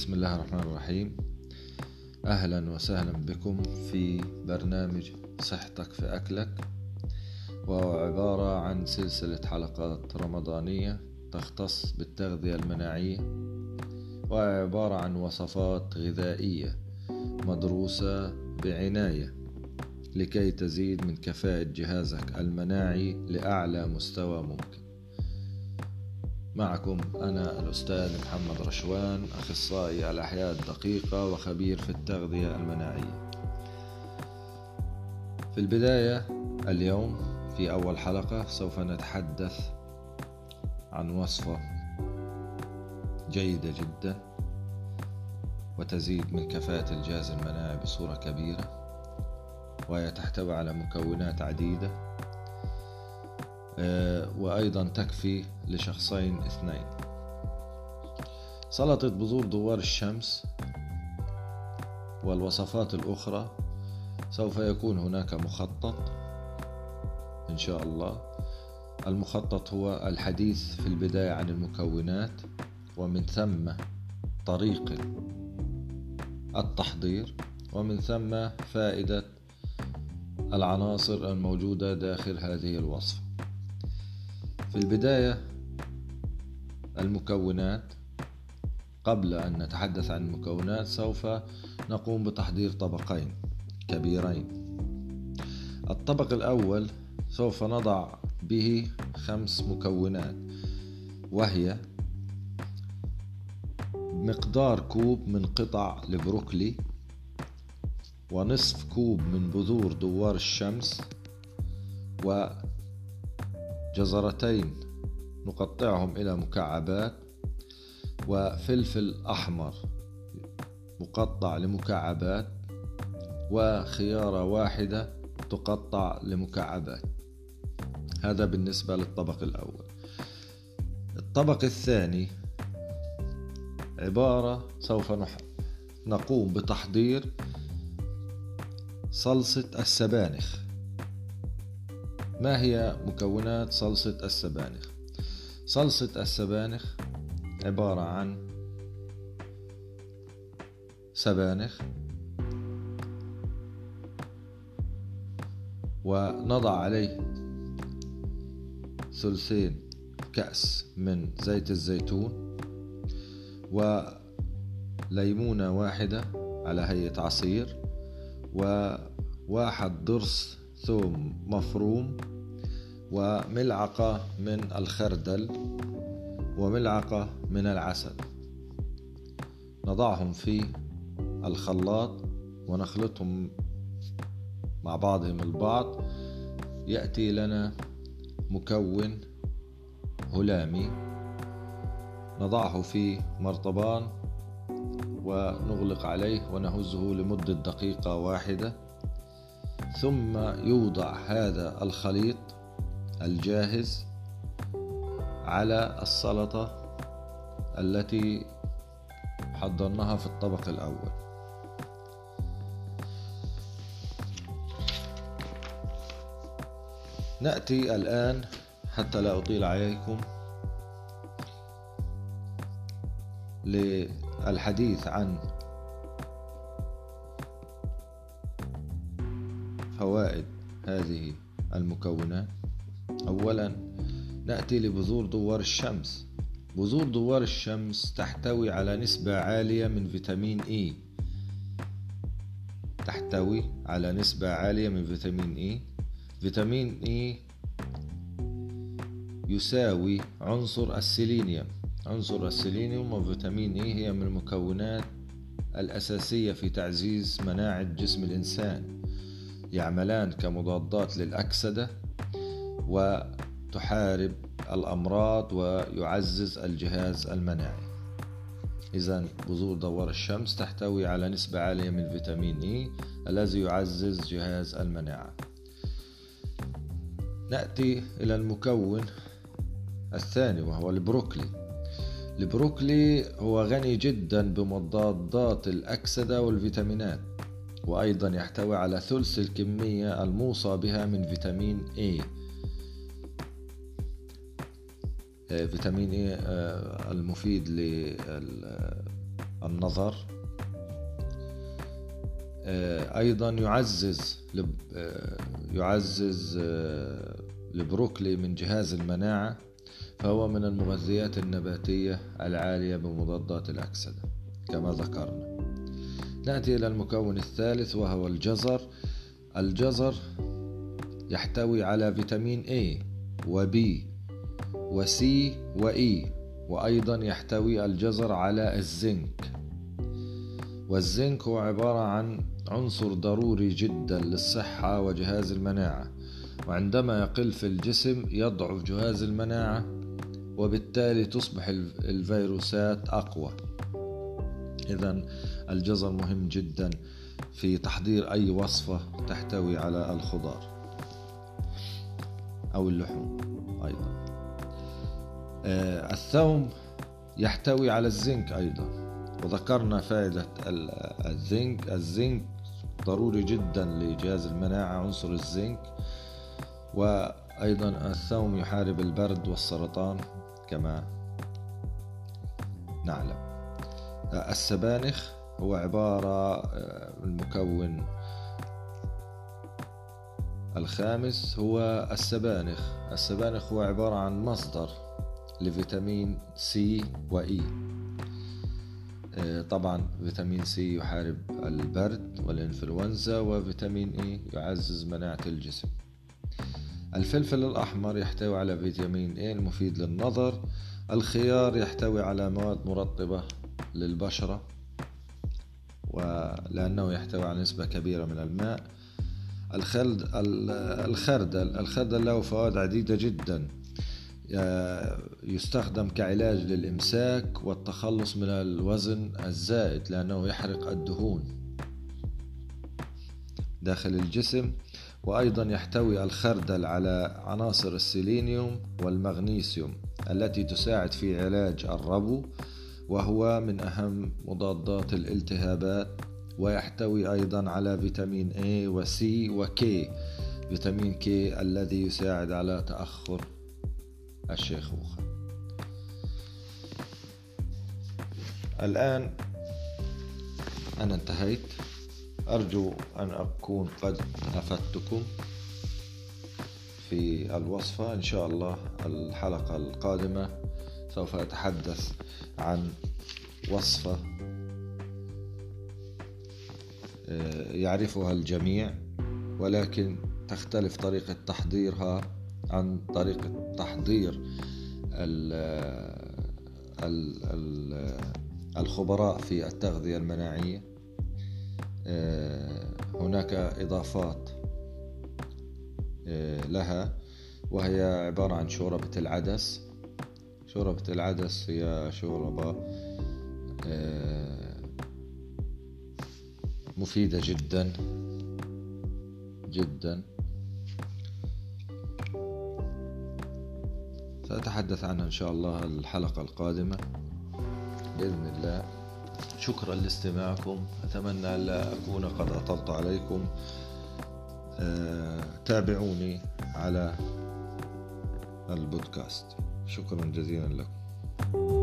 بسم الله الرحمن الرحيم. أهلا وسهلا بكم في برنامج صحتك في أكلك وهو عبارة عن سلسلة حلقات رمضانية تختص بالتغذية المناعية وعبارة عن وصفات غذائية مدروسة بعناية لكي تزيد من كفاءة جهازك المناعي لأعلى مستوى ممكن. معكم أنا الأستاذ محمد رشوان أخصائي الأحياء الدقيقة وخبير في التغذية المناعية. في البداية اليوم في أول حلقة سوف نتحدث عن وصفة جيدة جدا وتزيد من كفاءة الجهاز المناعي بصورة كبيرة وهي تحتوي على مكونات عديدة وأيضا تكفي لشخصين اثنين. سلطة بذور دوار الشمس والوصفات الأخرى سوف يكون هناك مخطط إن شاء الله. المخطط هو الحديث في البداية عن المكونات ومن ثم طريقة التحضير ومن ثم فائدة العناصر الموجودة داخل هذه الوصفة. في البداية المكونات قبل أن نتحدث عن المكونات سوف نقوم بتحضير طبقين كبيرين. الطبق الأول سوف نضع به خمس مكونات وهي مقدار كوب من قطع البروكلي ونصف كوب من بذور دوار الشمس وجزرتين نقطعهم إلى مكعبات وفلفل أحمر مقطع لمكعبات وخيارة واحدة تقطع لمكعبات. هذا بالنسبة للطبق الأول. الطبق الثاني عبارة سوف نقوم بتحضير صلصة السبانخ. ما هي مكونات صلصة السبانخ؟ صلصة السبانخ عبارة عن سبانخ ونضع عليه ثلثين كأس من زيت الزيتون وليمونة واحدة على هيئة عصير وواحد ضرس ثوم مفروم وملعقة من الخردل وملعقة من العسل. نضعهم في الخلاط ونخلطهم مع بعضهم البعض. يأتي لنا مكون هلامي. نضعه في مرطبان ونغلق عليه ونهزه لمدة دقيقة واحدة. ثم يوضع هذا الخليط الجاهز على السلطة التي حضرناها في الطبق الأول. نأتي الآن حتى لا أطيل عليكم للحديث عن فوائد هذه المكونات. أولا نأتي لبذور دوار الشمس. بذور دوار الشمس تحتوي على نسبة عالية من فيتامين إي. تحتوي على نسبة عالية من فيتامين E. فيتامين E يساوي عنصر السيلينيوم. عنصر السيلينيوم وفيتامين E هي من المكونات الأساسية في تعزيز مناعة جسم الإنسان. يعملان كمضادات للأكسدة وتحارب الأمراض ويعزز الجهاز المناعي. إذا بذور دوار الشمس تحتوي على نسبة عالية من فيتامين إي الذي يعزز جهاز المناعة. نأتي إلى المكون الثاني وهو البروكلي. البروكلي هو غني جدا بمضادات الأكسدة والفيتامينات وأيضا يحتوي على ثلث الكمية الموصى بها من فيتامين A فيتامين A آه، المفيد النظر آه، أيضا يعزز آه، يعزز البروكلي من جهاز المناعة فهو من المغذيات النباتية العالية بمضادات الأكسدة كما ذكرنا. نأتي إلى المكون الثالث وهو الجزر. الجزر يحتوي على فيتامين A و B و C و E وأيضا يحتوي الجزر على الزنك. والزنك هو عبارة عن عنصر ضروري جدا للصحة وجهاز المناعة وعندما يقل في الجسم يضعف جهاز المناعة وبالتالي تصبح الفيروسات أقوى. إذا الجزر مهم جدا في تحضير أي وصفة تحتوي على الخضار أو اللحوم أيضا. الثوم يحتوي على الزنك أيضا. وذكرنا فائدة الزنك. الزنك ضروري جدا لجهاز المناعة عنصر الزنك. وأيضا الثوم يحارب البرد والسرطان كما نعلم. السبانخ هو عبارة آه، المكون الخامس هو السبانخ. السبانخ هو عبارة عن مصدر لفيتامين C و E آه، طبعا فيتامين C يحارب البرد والإنفلونزا وفيتامين E يعزز مناعة الجسم. الفلفل الأحمر يحتوي على فيتامين A المفيد للنظر. الخيار يحتوي على مواد مرطبة للبشرة ولأنه يحتوي على نسبة كبيرة من الماء. الخلد الخردل. الخردل له فوائد عديدة جدا. يستخدم كعلاج للإمساك والتخلص من الوزن الزائد لأنه يحرق الدهون داخل الجسم وأيضا يحتوي الخردل على عناصر السيلينيوم والمغنيسيوم التي تساعد في علاج الربو وهو من أهم مضادات الالتهابات ويحتوي أيضا على فيتامين A و C و K فيتامين K الذي يساعد على تأخر الشيخوخة الآن أنا انتهيت. أرجو أن أكون قد أفدتكم في الوصفة. إن شاء الله الحلقة القادمة سوف أتحدث عن وصفة آه، يعرفها الجميع ولكن تختلف طريقة تحضيرها عن طريقة تحضير الخبراء في التغذية المناعية. آه، هناك إضافات آه، لها وهي عبارة عن شوربة العدس. شوربة العدس هي شوربة آه، مفيدة جدا جدا. سأتحدث عنها إن شاء الله الحلقة القادمة. بإذن الله. شكرا لاستماعكم. أتمنى ألا أكون قد أطلت عليكم. آه، تابعوني على البودكاست. شكرا جزيلا لكم.